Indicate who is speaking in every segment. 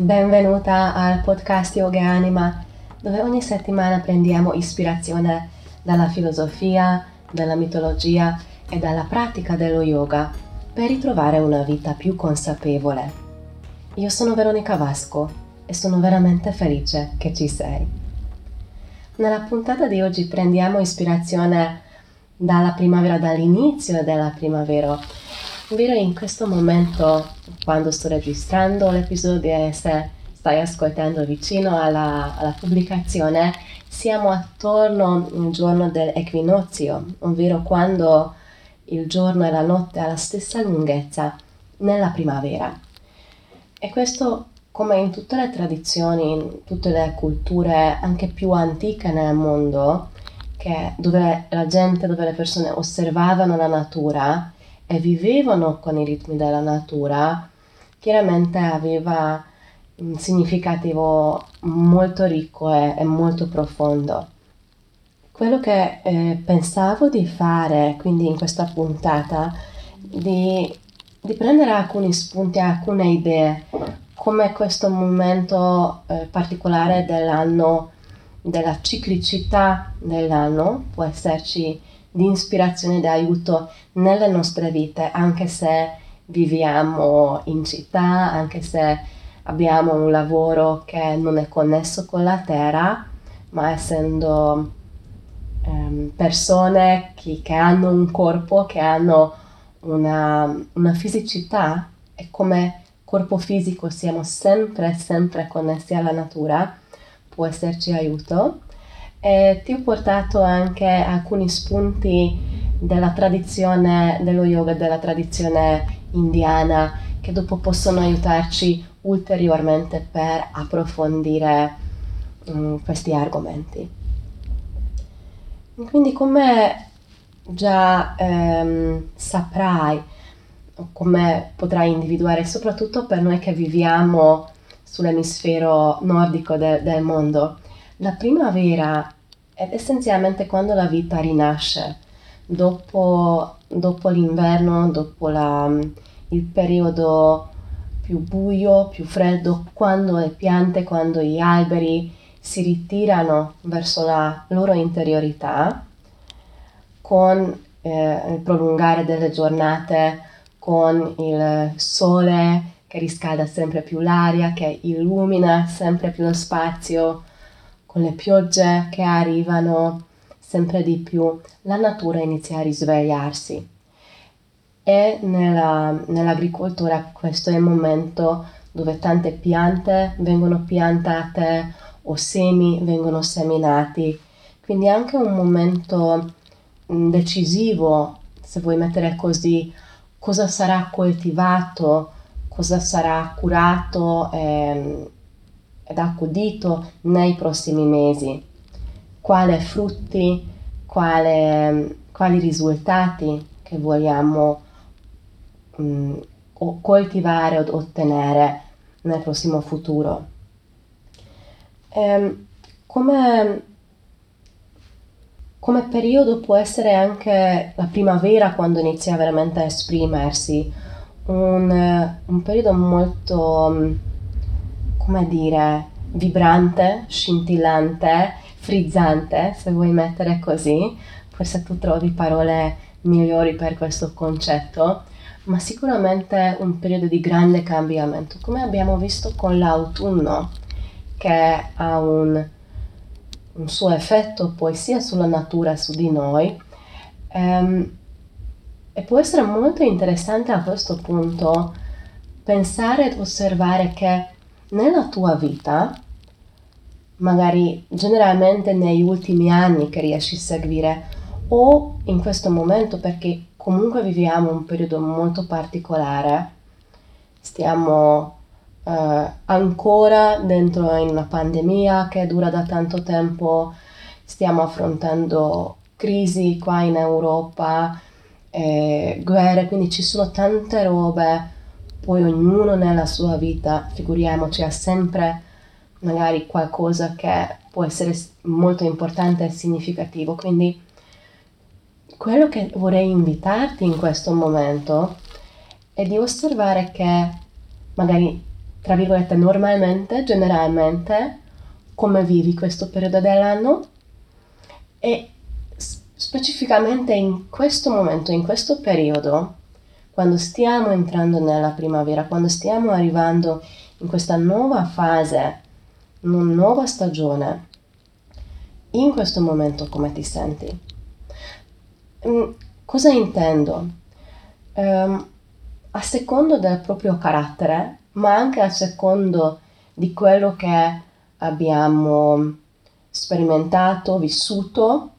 Speaker 1: Benvenuta al podcast Yoga Anima, dove ogni settimana prendiamo ispirazione dalla filosofia, dalla mitologia e dalla pratica dello yoga per ritrovare una vita più consapevole. Io sono Veronica Vasco e sono veramente felice che ci sei. Nella puntata di oggi prendiamo ispirazione dalla primavera, dall'inizio della primavera Vero in questo momento, quando sto registrando l'episodio e se stai ascoltando vicino alla, alla pubblicazione, siamo attorno al giorno dell'equinozio, ovvero quando il giorno e la notte hanno la stessa lunghezza nella primavera. E questo, come in tutte le tradizioni, in tutte le culture anche più antiche nel mondo, dove la gente, dove le persone osservavano la natura, e vivevano con i ritmi della natura, chiaramente aveva un significativo molto ricco e, e molto profondo. Quello che eh, pensavo di fare quindi in questa puntata, di, di prendere alcuni spunti, alcune idee, come questo momento eh, particolare dell'anno, della ciclicità dell'anno, può esserci di ispirazione e di aiuto nelle nostre vite, anche se viviamo in città, anche se abbiamo un lavoro che non è connesso con la terra, ma essendo ehm, persone che, che, hanno un corpo, che hanno una, una fisicità e come corpo fisico siamo sempre, sempre connessi alla natura, può esserci aiuto. E ti ho portato anche alcuni spunti della tradizione dello yoga, della tradizione indiana, che dopo possono aiutarci ulteriormente per approfondire um, questi argomenti. Quindi come già ehm, saprai, come potrai individuare, soprattutto per noi che viviamo sull'emisfero nordico de- del mondo, la primavera è essenzialmente quando la vita rinasce, dopo, dopo l'inverno, dopo la, il periodo più buio, più freddo, quando le piante, quando gli alberi si ritirano verso la loro interiorità, con eh, il prolungare delle giornate, con il sole che riscalda sempre più l'aria, che illumina sempre più lo spazio, con le piogge che arrivano sempre di più, la natura inizia a risvegliarsi. E nella, nell'agricoltura questo è il momento dove tante piante vengono piantate o semi vengono seminati. Quindi è anche un momento mm, decisivo, se vuoi mettere così, cosa sarà coltivato, cosa sarà curato. Eh, ed accudito nei prossimi mesi, quali frutti, quale, quali risultati che vogliamo mh, mm, coltivare o ottenere nel prossimo futuro. Ehm, come, come periodo può essere anche la primavera quando inizia veramente a esprimersi, un, un periodo molto mm, come dire, vibrante, scintillante, frizzante, se vuoi mettere così. Forse tu trovi parole migliori per questo concetto, ma sicuramente un periodo di grande cambiamento, come abbiamo visto con l'autunno, che ha un, un suo effetto poi sia sulla natura su di noi. Um, e può essere molto interessante a questo punto pensare ed osservare che nella tua vita, magari generalmente negli ultimi anni che riesci a seguire o in questo momento perché comunque viviamo un periodo molto particolare, stiamo eh, ancora dentro in una pandemia che dura da tanto tempo, stiamo affrontando crisi qua in Europa, eh, guerre, quindi ci sono tante robe poi ognuno nella sua vita, figuriamoci, ha sempre magari qualcosa che può essere molto importante e significativo. Quindi quello che vorrei invitarti in questo momento è di osservare che magari tra virgolette, normalmente, generalmente, come vivi questo periodo dell'anno e specificamente in questo momento, in questo periodo, quando stiamo entrando nella primavera, quando stiamo arrivando in questa nuova fase, in una nuova stagione, in questo momento come ti senti? Mm, cosa intendo? Um, a secondo del proprio carattere, ma anche a secondo di quello che abbiamo sperimentato, vissuto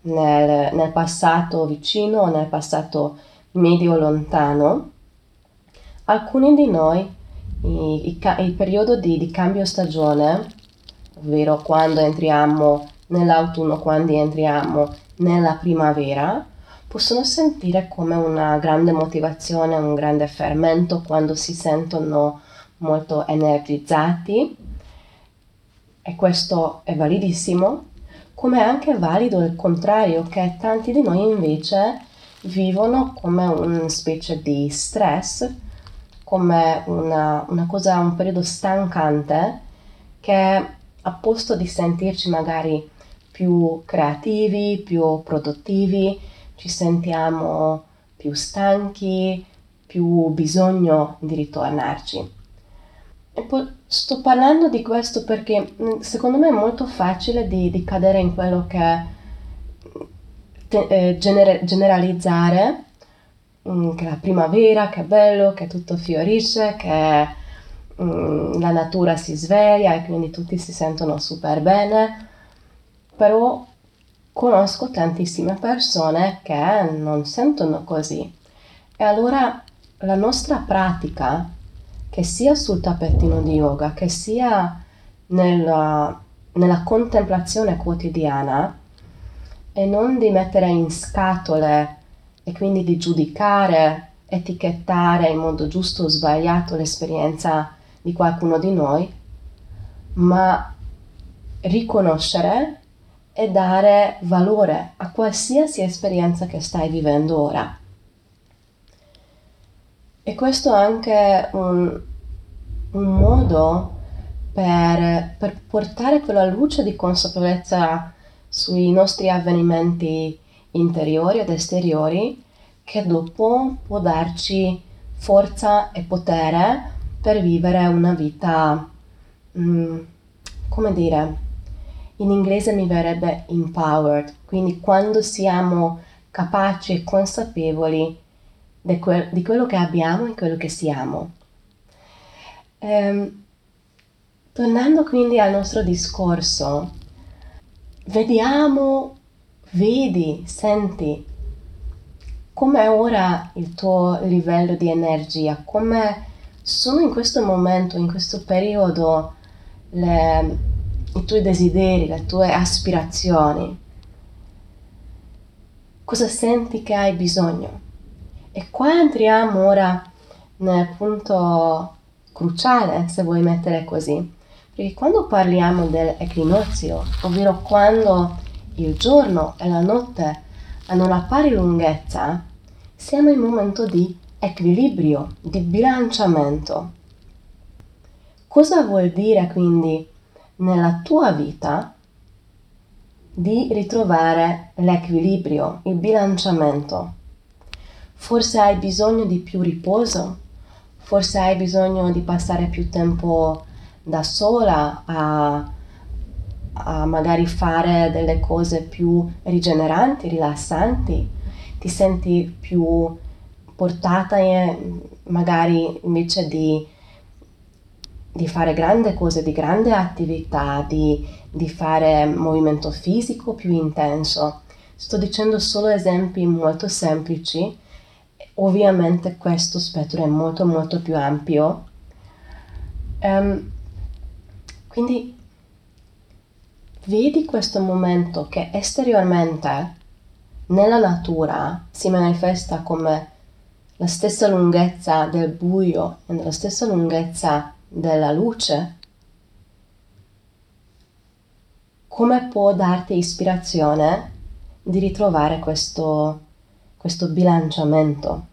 Speaker 1: nel, nel passato vicino o nel passato medio lontano, alcuni di noi il, il periodo di, di, cambio stagione, ovvero quando entriamo nell'autunno, quando entriamo nella primavera, possono sentire come una grande motivazione, un grande fermento quando si sentono molto energizzati. E questo è validissimo, come è anche valido il contrario che tanti di noi invece vivono come una specie di stress, come una, una cosa, un periodo stancante che a posto di sentirci magari più creativi, più produttivi, ci sentiamo più stanchi, più bisogno di ritornarci. E poi sto parlando di questo perché mm, secondo me è molto facile di, di cadere in quello che te, eh, gener- generalizzare mm, che la primavera, che è bello, che tutto fiorisce, che mm, la natura si sveglia e quindi tutti si sentono super bene, però conosco tantissime persone che non sentono così. E allora la nostra pratica, che sia sul tappetino di yoga, che sia nella, nella contemplazione quotidiana, e non di mettere in scatole e quindi di giudicare, etichettare in modo giusto o sbagliato l'esperienza di qualcuno di noi, ma riconoscere e dare valore a qualsiasi esperienza che stai vivendo ora. E questo è anche un, un modo per, per, portare quella luce di consapevolezza sui nostri avvenimenti interiori ed esteriori che dopo può darci forza e potere per vivere una vita, mm, come dire, in inglese mi verrebbe empowered, quindi quando siamo capaci e consapevoli di, que- di quello che abbiamo e quello che siamo. Ehm, tornando quindi al nostro discorso, vediamo, vedi, senti come ora il tuo livello di energia, come sono in questo momento, in questo periodo le, i tuoi desideri, le tue aspirazioni. Cosa senti che hai bisogno? E qua entriamo ora nel punto cruciale, se vuoi mettere così, perché quando parliamo dell'equinozio, ovvero quando il giorno e la notte hanno la pari lunghezza, siamo in un momento di equilibrio, di bilanciamento. Cosa vuol dire quindi nella tua vita di ritrovare l'equilibrio, il bilanciamento. Forse hai bisogno di più riposo, forse hai bisogno di passare più tempo da sola a, a magari fare delle cose più rigeneranti, rilassanti, ti senti più portata magari invece di di fare grandi cose, di grande attività, di, di fare movimento fisico più intenso. Sto dicendo solo esempi molto semplici. Ovviamente questo spettro è molto molto più ampio. Um, quindi vedi questo momento che esteriormente nella natura si manifesta come la stessa lunghezza del buio e la stessa lunghezza della luce? Come può darti ispirazione di ritrovare questo, questo bilanciamento?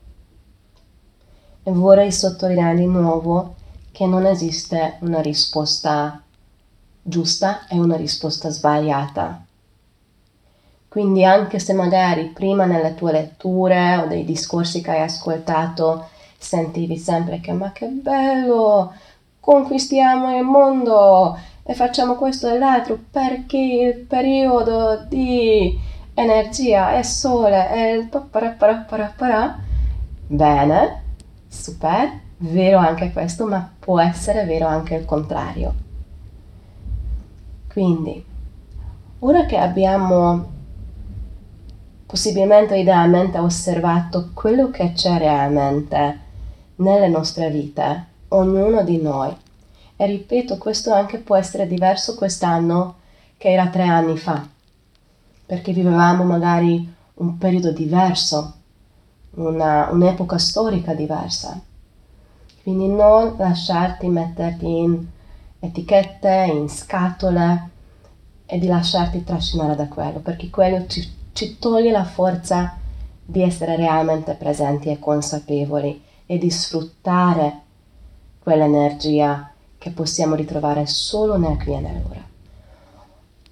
Speaker 1: E vorrei sottolineare di nuovo che non esiste una risposta giusta e una risposta sbagliata. Quindi anche se magari prima nelle tue letture o dei discorsi che hai ascoltato sentivi sempre che ma che bello, conquistiamo il mondo e facciamo questo e l'altro perché il periodo di energia è sole è il bene, super, vero anche questo, ma può essere vero anche il contrario. Quindi, ora che abbiamo possibilmente idealmente osservato quello che c'è realmente nelle nostre vite, ognuno di noi, e ripeto, questo anche può essere diverso quest'anno che era tre anni fa, perché vivevamo magari un periodo diverso, una, un'epoca storica diversa. Quindi non lasciarti metterti in etichette, in scatole e di lasciarti trascinare da quello, perché quello ci, ci toglie la forza di essere realmente presenti e consapevoli e di sfruttare quell'energia che possiamo ritrovare solo nel qui e nell'ora.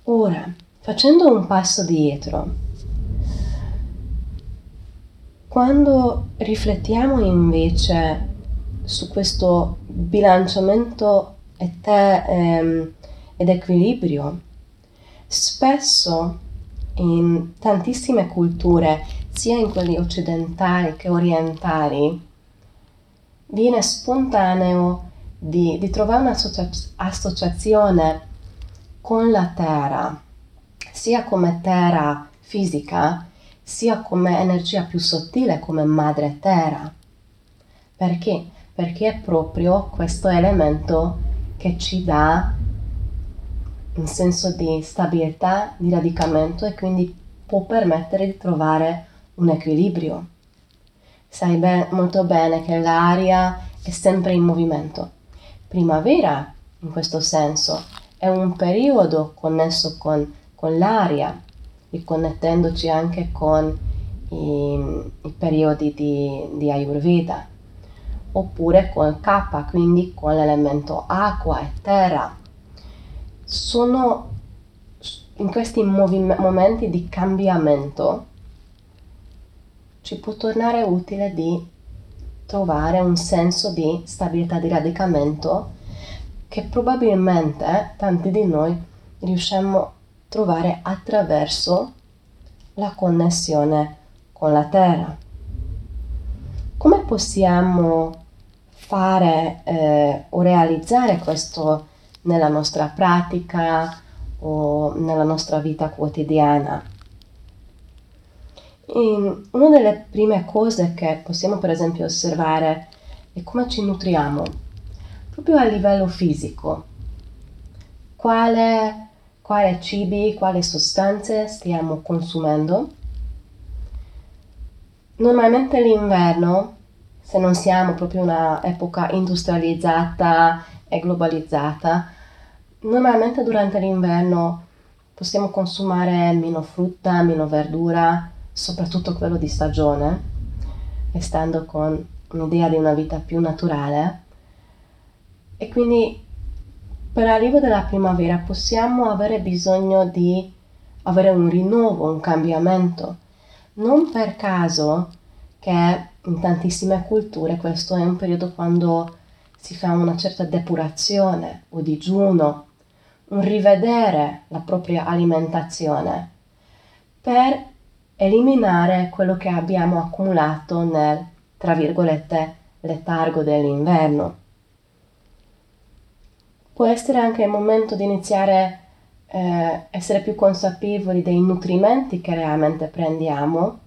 Speaker 1: Ora, facendo un passo dietro, quando riflettiamo invece su questo bilanciamento et- ehm, ed equilibrio, spesso in tantissime culture, sia in quelle occidentali che orientali, viene spontaneo di, di trovare un'associazione con la terra, sia come terra fisica, sia come energia più sottile, come madre terra. Perché? Perché è proprio questo elemento che ci dà un senso di stabilità, di radicamento e quindi può permettere di trovare un equilibrio. Sai ben, molto bene che l'aria è sempre in movimento primavera in questo senso, è un periodo connesso con, con l'aria, riconnettendoci anche con i, i periodi di, di, Ayurveda, oppure con Kappa, quindi con l'elemento acqua e terra. Sono in questi movi- momenti di cambiamento ci può tornare utile di trovare un senso di stabilità di radicamento che probabilmente tanti di noi riusciamo a trovare attraverso la connessione con la Terra. Come possiamo fare eh, o realizzare questo nella nostra pratica o nella nostra vita quotidiana? E una delle prime cose che possiamo per esempio osservare è come ci nutriamo, proprio a livello fisico. Quale, quale cibi, quali sostanze stiamo consumando. Normalmente l'inverno, se non siamo proprio in un'epoca industrializzata e globalizzata, normalmente durante l'inverno possiamo consumare meno frutta, meno verdura, soprattutto quello di stagione, e stando con un'idea di una vita più naturale. E quindi per l'arrivo della primavera possiamo avere bisogno di avere un rinnovo, un cambiamento. Non per caso che in tantissime culture questo è un periodo quando si fa una certa depurazione o digiuno, un rivedere la propria alimentazione per eliminare quello che abbiamo accumulato nel, tra virgolette, letargo dell'inverno. Può essere anche il momento di iniziare a eh, essere più consapevoli dei nutrimenti che realmente prendiamo,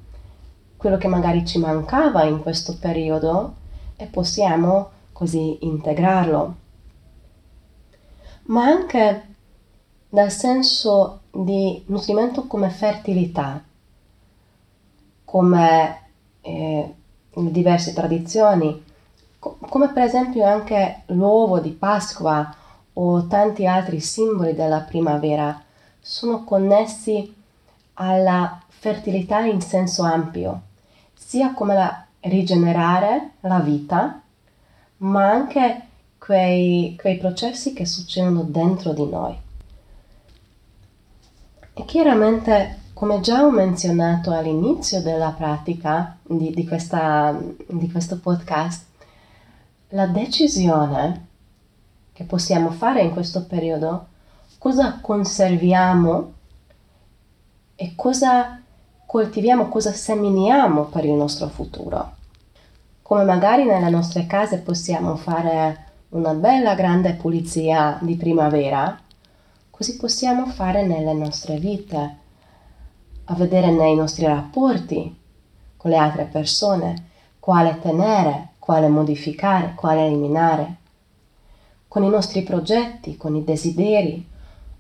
Speaker 1: quello che magari ci mancava in questo periodo e possiamo così integrarlo. Ma anche dal senso di nutrimento come fertilità come eh, diverse tradizioni, co- come per esempio anche l'uovo di Pasqua o tanti altri simboli della primavera, sono connessi alla fertilità in senso ampio, sia come la rigenerare la vita, ma anche quei, quei processi che succedono dentro di noi. E chiaramente, come già ho menzionato all'inizio della pratica di, di, questa, di questo podcast, la decisione che possiamo fare in questo periodo, cosa conserviamo e cosa coltiviamo, cosa seminiamo per il nostro futuro. Come magari nelle nostre case possiamo fare una bella grande pulizia di primavera, così possiamo fare nelle nostre vite, a vedere nei nostri rapporti con le altre persone, quale tenere, quale modificare, quale eliminare, con i nostri progetti, con i desideri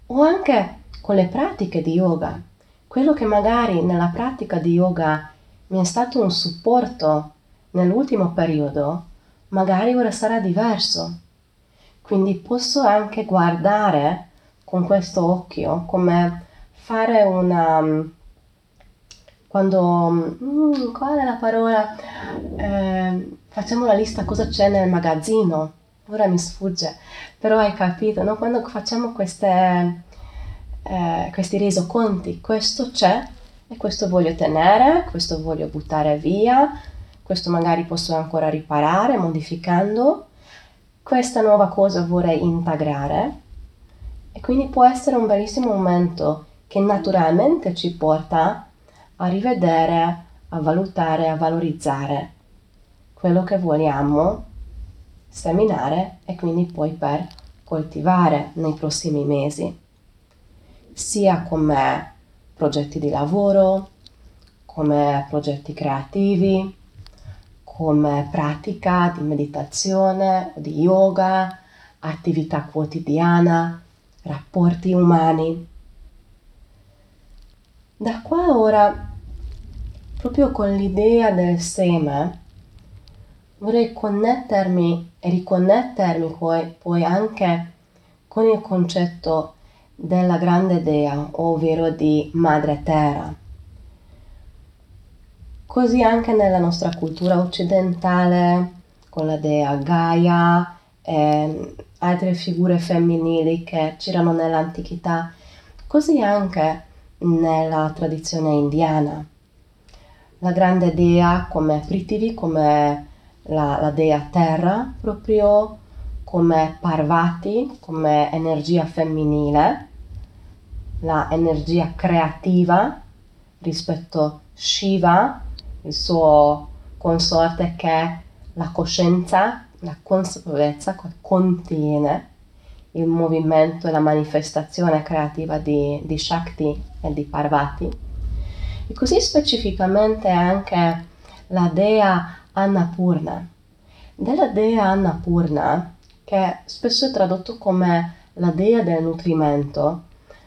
Speaker 1: o anche con le pratiche di yoga. Quello che magari nella pratica di yoga mi è stato un supporto nell'ultimo periodo, magari ora sarà diverso. Quindi posso anche guardare con questo occhio come fare una quando mm, qual è la parola eh, facciamo la lista cosa c'è nel magazzino ora mi sfugge però hai capito no? quando facciamo queste eh, questi resoconti questo c'è e questo voglio tenere questo voglio buttare via questo magari posso ancora riparare modificando, questa nuova cosa vorrei integrare e quindi può essere un bellissimo momento che naturalmente ci porta a rivedere, a valutare, a valorizzare quello che vogliamo seminare e quindi poi per coltivare nei prossimi mesi, sia come progetti di lavoro, come progetti creativi, come pratica di meditazione, di yoga, attività quotidiana, rapporti umani. Da qua ora, proprio con l'idea del seme, vorrei connettermi e riconnettermi poi, poi anche con il concetto della grande dea, ovvero di Madre Terra Così anche nella nostra cultura occidentale, con la dea Gaia e altre figure femminili che c'erano nell'antichità, così anche nella tradizione indiana. La grande dea come Prithvi, come la, la dea terra, proprio come Parvati, come energia femminile, la energia creativa rispetto a Shiva, il suo consorte che è la coscienza, la consapevolezza che contiene il movimento e la manifestazione creativa di, di Shakti e di Parvati. E così specificamente anche la dea Annapurna. Della dea Annapurna, che spesso è tradotto come la dea del nutrimento,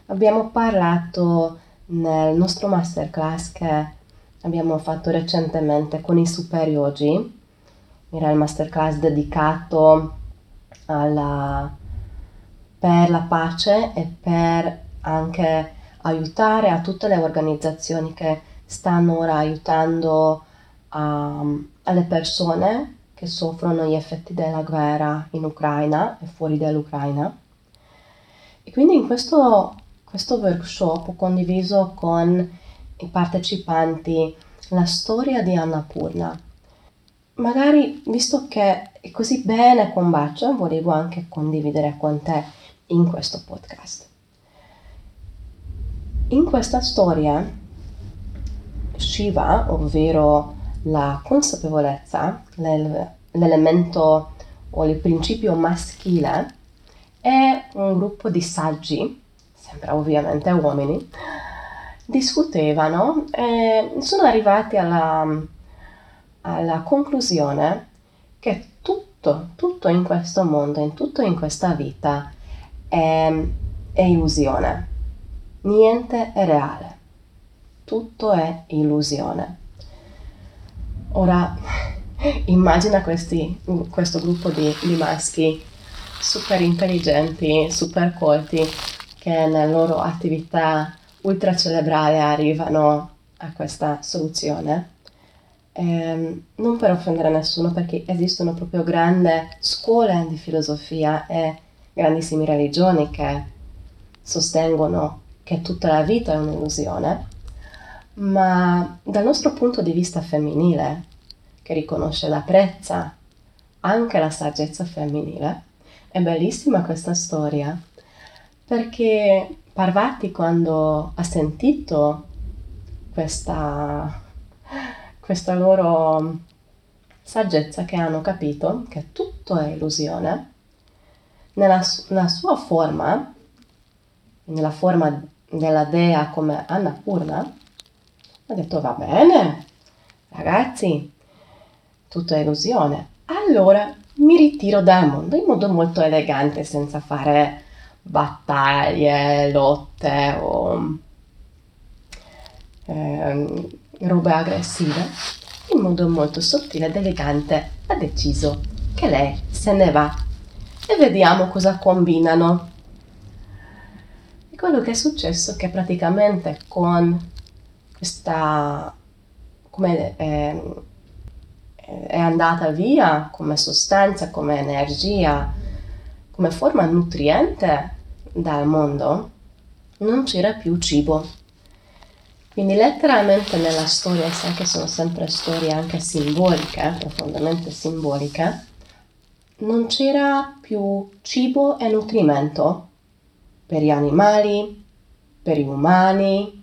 Speaker 1: abbiamo parlato nel nostro masterclass che abbiamo fatto recentemente con i super yogi. Era il masterclass dedicato alla, per la pace e per anche aiutare a tutte le organizzazioni che stanno ora aiutando a, alle persone che soffrono gli effetti della guerra in Ucraina e fuori dall'Ucraina. E quindi in questo, questo workshop ho condiviso con i partecipanti la storia di Annapurna. Magari, visto che è così bene con Bacio, volevo anche condividere con te in questo podcast. In questa storia, Shiva, ovvero la consapevolezza, l'elemento o il principio maschile, è un gruppo di saggi, sempre ovviamente uomini, discutevano e sono arrivati alla, alla conclusione che tutto, tutto in questo mondo, in tutto in questa vita è, è illusione. Niente è reale. Tutto è illusione. Ora, immagina questi, questo gruppo di, di maschi super intelligenti, super colti, che nella loro attività ultracerebrale arrivano a questa soluzione. eh, non per offendere nessuno, perché esistono proprio grandi scuole di filosofia e grandissime religioni che sostengono che tutta la vita è un'illusione, ma dal nostro punto di vista femminile, che riconosce la prezza, anche la saggezza femminile, è bellissima questa storia, perché Parvati quando ha sentito questa, questa loro saggezza che hanno capito che tutto è illusione, nella, nella sua forma, nella forma della dea come Annapurna, ha detto va bene, ragazzi, tutto è illusione. Allora mi ritiro dal mondo in modo molto elegante, senza fare battaglie, lotte o eh, robe aggressive, in modo molto sottile ed elegante ha deciso che lei se ne va e vediamo cosa combinano. E quello che è successo è che praticamente con questa come eh, è andata via come sostanza, come energia, come forma nutriente dal mondo, non c'era più cibo. Quindi letteralmente nella storia, sai che sono sempre storie anche simboliche, profondamente simboliche, non c'era più cibo e nutrimento per gli animali, per gli umani,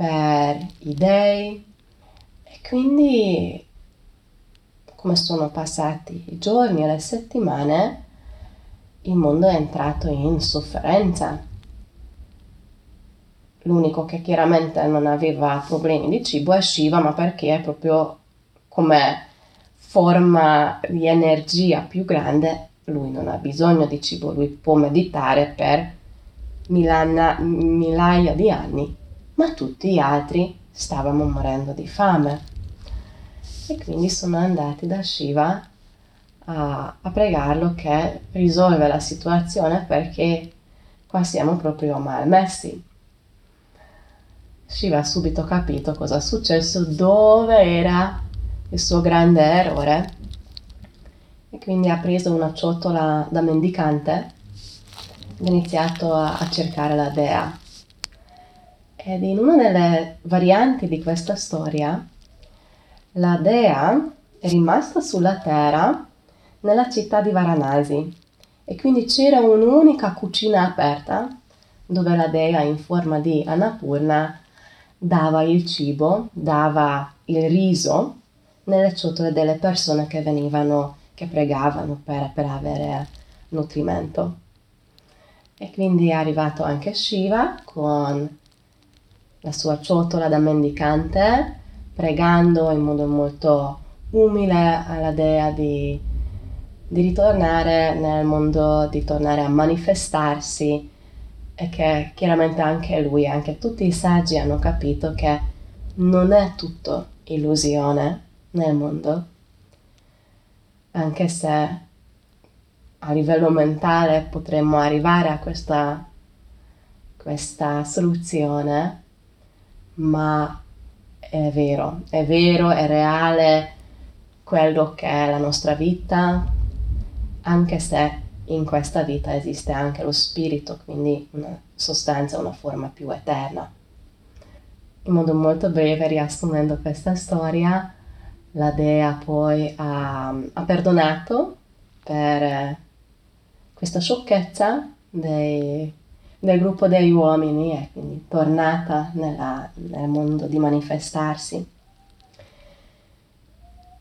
Speaker 1: per i dei. E quindi, come sono passati i giorni e le settimane, il mondo è entrato in sofferenza. L'unico che chiaramente non aveva problemi di cibo è Shiva, ma perché è proprio come forma di energia più grande, lui non ha bisogno di cibo, lui può meditare per milana, migliaia di anni, ma tutti gli altri stavano morendo di fame. E quindi sono andati da Shiva a, a pregarlo che risolve la situazione perché qua siamo proprio malmessi. Shiva ha subito capito cosa è successo, dove era il suo grande errore e quindi ha preso una ciotola da mendicante ed ha iniziato a, a cercare la dea. Ed in una delle varianti di questa storia, la dea è rimasta sulla terra nella città di Varanasi e quindi c'era un'unica cucina aperta dove la dea in forma di Annapurna dava il cibo, dava il riso nelle ciotole delle persone che venivano, che pregavano per, per avere nutrimento. E quindi è arrivato anche Shiva con la sua ciotola da mendicante, pregando in modo molto umile alla dea di di ritornare nel mondo, di tornare a manifestarsi e che chiaramente anche lui, anche tutti i saggi hanno capito che non è tutto illusione nel mondo, anche se a livello mentale potremmo arrivare a questa, questa soluzione, ma è vero, è vero, è reale quello che è la nostra vita, anche se in questa vita esiste anche lo spirito, quindi una sostanza, una forma più eterna. In modo molto breve, riassumendo questa storia, la dea poi ha, ha perdonato per questa sciocchezza dei, del gruppo degli uomini e quindi tornata nella, nel mondo di manifestarsi.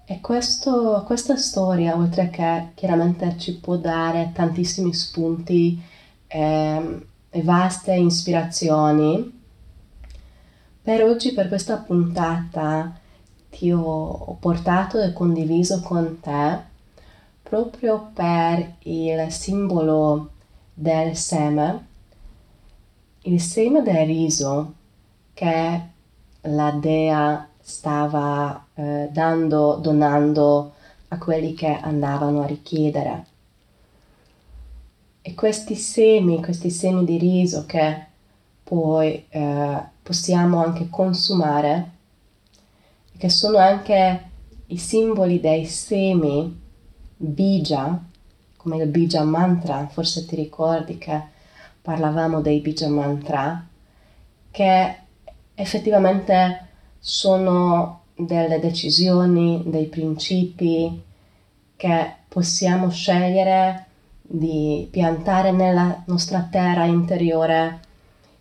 Speaker 1: E questo, questa storia, oltre che chiaramente ci può dare tantissimi spunti eh, e vaste ispirazioni, per oggi, per questa puntata, ti ho portato e condiviso con te proprio per il simbolo del seme, il seme del riso che la dea stava eh, dando, donando a quelli che andavano a richiedere. E questi semi, questi semi di riso che poi eh, possiamo anche consumare, che sono anche i simboli dei semi bija, come il bija mantra, forse ti ricordi che parlavamo dei bija mantra, che effettivamente sono delle decisioni, dei principi che possiamo scegliere di piantare nella nostra terra interiore,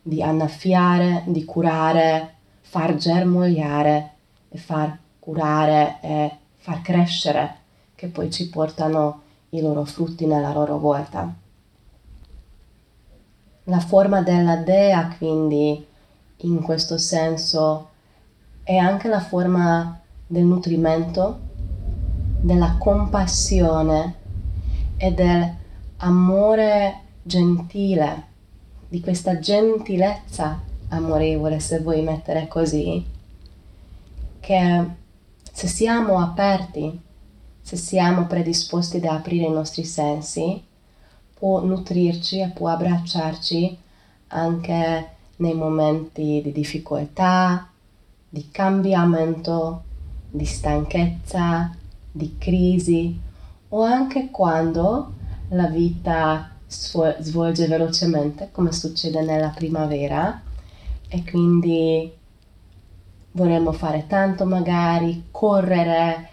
Speaker 1: di annaffiare, di curare, far germogliare e far curare e far crescere, che poi ci portano i loro frutti nella loro volta. La forma della dea, quindi, in questo senso, è anche la forma del nutrimento, della compassione e dell'amore gentile, di questa gentilezza amorevole, se vuoi mettere così, che se siamo aperti, se siamo predisposti ad aprire i nostri sensi, può nutrirci e può abbracciarci anche nei momenti di difficoltà, di cambiamento, di stanchezza, di crisi o anche quando la vita svolge velocemente come succede nella primavera. E quindi vorremmo fare tanto magari, correre,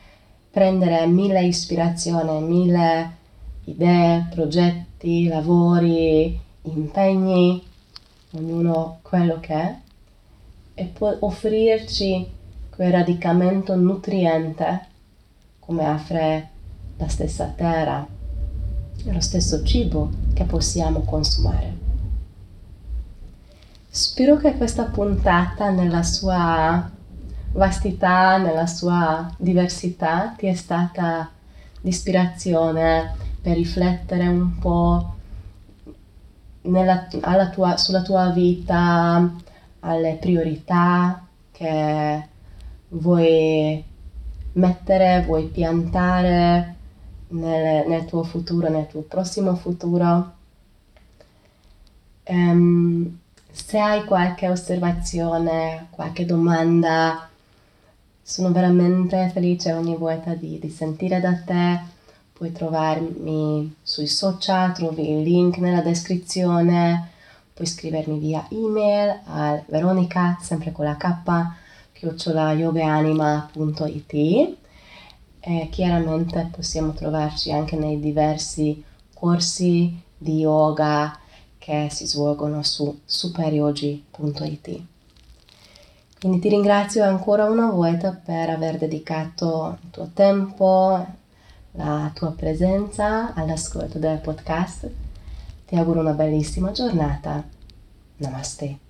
Speaker 1: prendere mille ispirazioni, mille idee, progetti, lavori, impegni, ognuno quello che è, e può offrirci quel radicamento nutriente come offre la stessa terra, lo stesso cibo che possiamo consumare. Spero che questa puntata nella sua vastità, nella sua diversità ti è stata di ispirazione per riflettere un po' nella, tua, sulla tua vita, alle priorità che vuoi mettere, vuoi piantare nel, nel tuo futuro, nel tuo prossimo futuro. Um, se hai qualche osservazione, qualche domanda, sono veramente felice ogni volta di, di sentire da te. Puoi trovarmi sui social, trovi il link nella descrizione, puoi scrivermi via email al veronica, sempre con la K, chiocciolayogaanima.it e chiaramente possiamo trovarci anche nei diversi corsi di yoga che si svolgono su superyogi.it. Quindi ti ringrazio ancora una volta per aver dedicato il tuo tempo, la tua presenza all'ascolto del podcast. Ti auguro una bellissima giornata. Namaste.